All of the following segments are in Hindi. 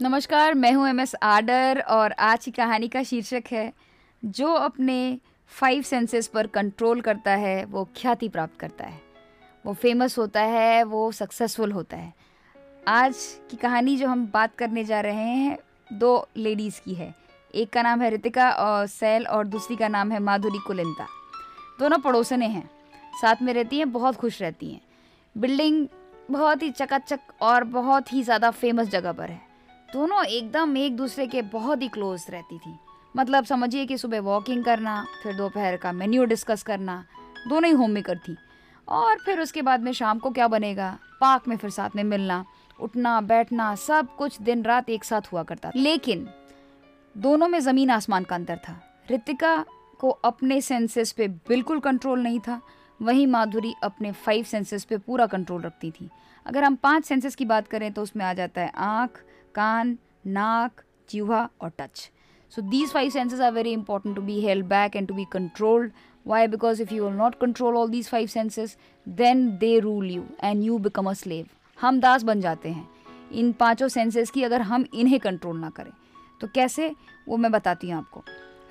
नमस्कार, मैं हूँ एम एस आडर और आज की कहानी का शीर्षक है, जो अपने फाइव सेंसेस पर कंट्रोल करता है, वो ख्याति प्राप्त करता है। वो फ़ेमस होता है, वो सक्सेसफुल होता है। आज की कहानी जो हम बात करने जा रहे हैं, दो लेडीज़ की है। एक का नाम है रितिका और सैल और दूसरी का नाम है माधुरी कुलिंता दोनों पड़ोसने हैं, साथ में रहती हैं, बहुत खुश रहती हैं। बिल्डिंग बहुत ही चकाचक और बहुत ही ज़्यादा फ़ेमस जगह पर है। दोनों एकदम एक दूसरे के बहुत ही क्लोज रहती थी। मतलब समझिए कि सुबह वॉकिंग करना, फिर दोपहर का मेन्यू डिस्कस करना, दोनों ही होम मेकर थी। और फिर उसके बाद में शाम को क्या बनेगा? पार्क में फिर साथ में मिलना, उठना, बैठना, सब कुछ दिन रात एक साथ हुआ करता लेकिन दोनों में ज़मीन आसमान का अंतर था। रितिका को अपने सेंसेस पे बिल्कुल कंट्रोल नहीं था, वहीं माधुरी अपने फाइव सेंसेस पे पूरा कंट्रोल रखती थी। अगर हम पाँच सेंसेस की बात करें तो उसमें आ जाता है आँख कान, नाक जीवा और touch so these five senses are very important to be help back and to be controlled why because if you will not control all these five senses then they rule you and you become a slave हम दास बन जाते हैं। इन पाँचों सेंसेस की अगर हम इन्हें कंट्रोल ना करें तो कैसे? वो मैं बताती हूँ आपको।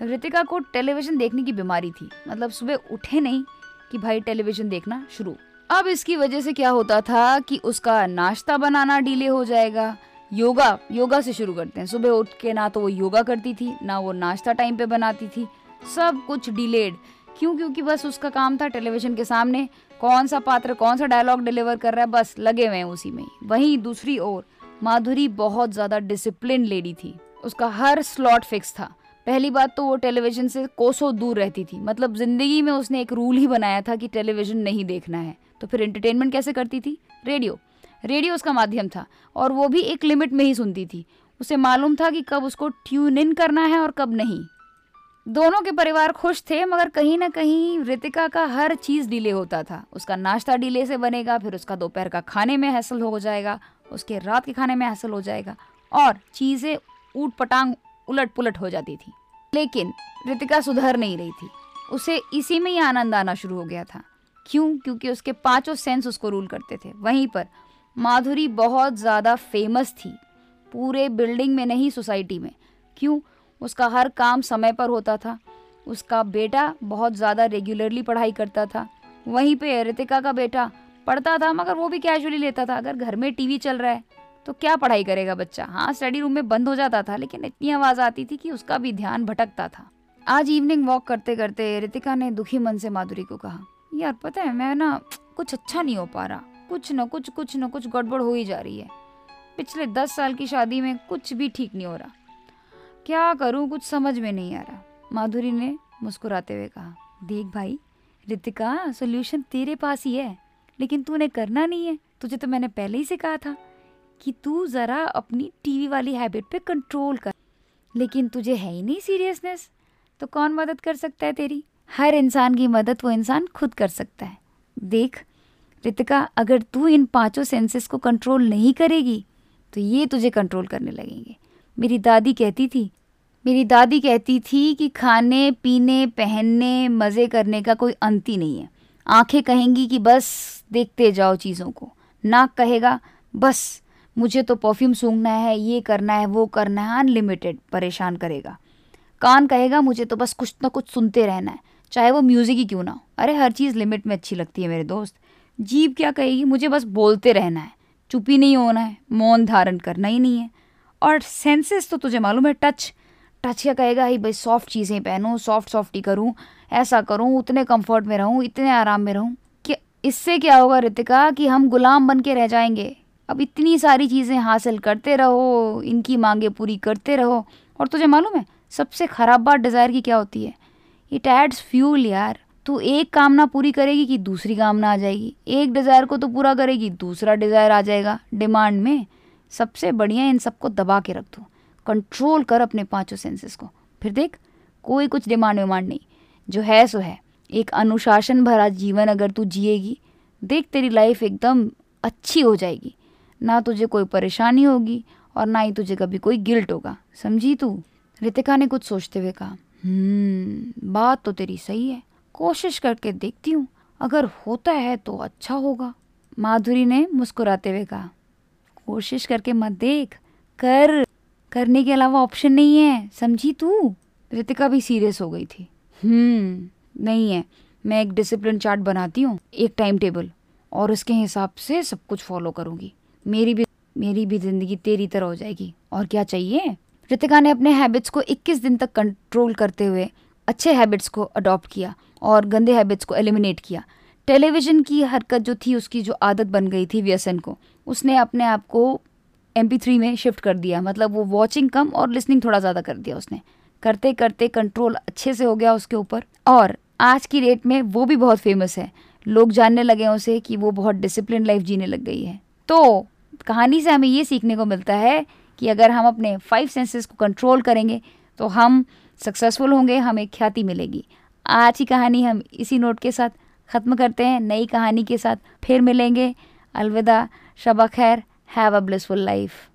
ऋतिका को टेलीविज़न देखने की बीमारी थी। मतलब सुबह उठे नहीं कि भाई टेलीविज़न देखना शुरू। अब इसकी वजह से क्या होता था कि उसका नाश्ता बनाना डिले हो जाएगा। योगा योगा से शुरू करते हैं। सुबह उठ के ना तो वो योगा करती थी, ना वो नाश्ता टाइम पे बनाती थी। सब कुछ डिलेड क्यों? क्योंकि बस उसका काम था टेलीविज़न के सामने। कौन सा पात्र, कौन सा डायलॉग डिलीवर कर रहा है, बस लगे हुए हैं उसी में वहीं दूसरी ओर, माधुरी बहुत ज़्यादा डिसिप्लिन लेडी थी। उसका हर स्लॉट फिक्स था। पहली बात तो वो टेलीविज़न से कोसों दूर रहती थी। मतलब ज़िंदगी में उसने एक रूल ही बनाया था कि टेलीविज़न नहीं देखना है। तो फिर एंटरटेनमेंट कैसे करती थी? रेडियो रेडियो उसका माध्यम था और वो भी एक लिमिट में ही सुनती थी। उसे मालूम था कि कब उसको ट्यून इन करना है और कब नहीं। दोनों के परिवार खुश थे, मगर कहीं ना कहीं रितिका का हर चीज़ डिले होता था। उसका नाश्ता डिले से बनेगा, फिर उसका दोपहर का खाने में हासिल हो जाएगा, उसके रात के खाने में हासिल हो जाएगा और चीज़ें ऊट पटांग उलट पुलट हो जाती थी। लेकिन ऋतिका सुधर नहीं रही थी। उसे इसी में ही आनंद आना शुरू हो गया था। क्यों? क्योंकि उसके पाँचों सेंस उसको रूल करते थे। वहीं पर माधुरी बहुत ज़्यादा फ़ेमस थी। पूरे बिल्डिंग में नहीं सोसाइटी में। क्यों? उसका हर काम समय पर होता था। उसका बेटा बहुत ज़्यादा रेगुलरली पढ़ाई करता था। वहीं पे रितिका का बेटा पढ़ता था, मगर वो भी कैजुअली लेता था। अगर घर में टीवी चल रहा है तो क्या पढ़ाई करेगा बच्चा? हाँ स्टडी रूम में बंद हो जाता था, लेकिन इतनी आवाज़ आती थी कि उसका भी ध्यान भटकता था। आज इवनिंग वॉक करते करते रितिका ने दुखी मन से माधुरी को कहा, यार, पता है, मैं ना कुछ अच्छा नहीं हो पा रहा। कुछ न कुछ कुछ न कुछ गड़बड़ हो ही जा रही है। पिछले दस साल की शादी में कुछ भी ठीक नहीं हो रहा। क्या करूँ, कुछ समझ में नहीं आ रहा। माधुरी ने मुस्कुराते हुए कहा, देख भाई, रितिका सोल्यूशन तेरे पास ही है। लेकिन तूने करना नहीं है। तुझे तो मैंने पहले ही से कहा था कि तू ज़रा अपनी टीवी वाली हैबिट पे कंट्रोल कर। लेकिन तुझे है ही नहीं सीरियसनेस तो कौन मदद कर सकता है तेरी? हर इंसान की मदद वो इंसान खुद कर सकता है। देख रितिका, अगर तू इन पाँचों सेंसेस को कंट्रोल नहीं करेगी तो ये तुझे कंट्रोल करने लगेंगे। मेरी दादी कहती थी, मेरी दादी कहती थी कि खाने, पीने, पहनने, मज़े करने का कोई अंत ही नहीं है। आँखें कहेंगी कि बस देखते जाओ चीज़ों को। नाक कहेगा, बस, मुझे तो परफ्यूम सूंघना है, ये करना है, वो करना है अनलिमिटेड परेशान करेगा। कान कहेगा, मुझे तो बस कुछ ना कुछ सुनते रहना है, चाहे वो म्यूज़िक ही क्यों ना हो। अरे, हर चीज़ लिमिट में अच्छी लगती है मेरे दोस्त। जीव क्या कहेगी? मुझे बस बोलते रहना है। चुपी नहीं होना है, मौन धारण करना ही नहीं है। और सेंसेस तो तुझे मालूम है टच टच क्या कहेगा? ही भाई सॉफ्ट चीज़ें पहनूँ सॉफ्ट सॉफ्ट ही करूँ, ऐसा करूँ, उतने कंफर्ट में रहूँ, इतने आराम में रहूँ। कि इससे क्या होगा रितिका कि हम गुलाम बन के रह जाएँगे? अब इतनी सारी चीज़ें हासिल करते रहो, इनकी मांगे पूरी करते रहो। और तुझे मालूम है, सबसे ख़राब बात डिज़ायर की क्या होती है? इट एड्स फ्यूल यार। तो एक कामना पूरी करेगी कि दूसरी कामना आ जाएगी। एक डिज़ायर को तो पूरा करेगी, दूसरा डिज़ायर आ जाएगा। डिमांड में सबसे बढ़िया इन सबको दबा के रख दो। कंट्रोल कर अपने पाँचों सेंसेस को। फिर देख, कोई कुछ डिमांड विमांड नहीं। जो है सो है। एक अनुशासन भरा जीवन अगर तू जिएगी, देख तेरी लाइफ एकदम अच्छी हो जाएगी। ना तुझे कोई परेशानी होगी और ना ही तुझे कभी कोई गिल्ट होगा। समझी तू? रितिका ने कुछ सोचते हुए कहा हम्म बात तो तेरी सही है। कोशिश करके देखती हूँ। अगर होता है तो अच्छा होगा। माधुरी ने मुस्कुराते हुए कहा, कोशिश करके मत देख। कर। करने के अलावा ऑप्शन नहीं है। समझी तू? रितिका भी सीरियस हो गई थी। हम्म नहीं है। मैं एक डिसिप्लिन चार्ट बनाती हूँ, एक टाइम टेबल और उसके हिसाब से सब कुछ फॉलो करूँगी। मेरी भी मेरी भी ज़िंदगी तेरी तरह हो जाएगी। और क्या चाहिए? रितिका ने अपने हैबिट्स को 21 दिन तक कंट्रोल करते हुए अच्छे हैबिट्स को अडॉप्ट किया और गंदे हैबिट्स को एलिमिनेट किया। टेलीविज़न की हरकत जो थी, उसकी जो आदत बन गई थी व्यसन को, उसने अपने आप को एम में शिफ्ट कर दिया। मतलब वो वॉचिंग कम और लिसनिंग थोड़ा ज़्यादा कर दिया उसने। करते करते कंट्रोल अच्छे से हो गया उसके ऊपर। और आज की डेट में वो भी बहुत फ़ेमस है। लोग जानने लगे हैं उसे कि वो बहुत डिसिप्लिन लाइफ जीने लग गई है। तो कहानी से हमें ये सीखने को मिलता है कि अगर हम अपने फाइव सेंसेस को कंट्रोल करेंगे तो हम सक्सेसफुल होंगे, हमें ख्याति मिलेगी। आज की कहानी हम इसी नोट के साथ ख़त्म करते हैं। नई कहानी के साथ फिर मिलेंगे। अलविदा, शबा खैर हैव अ ब्लिसफुल लाइफ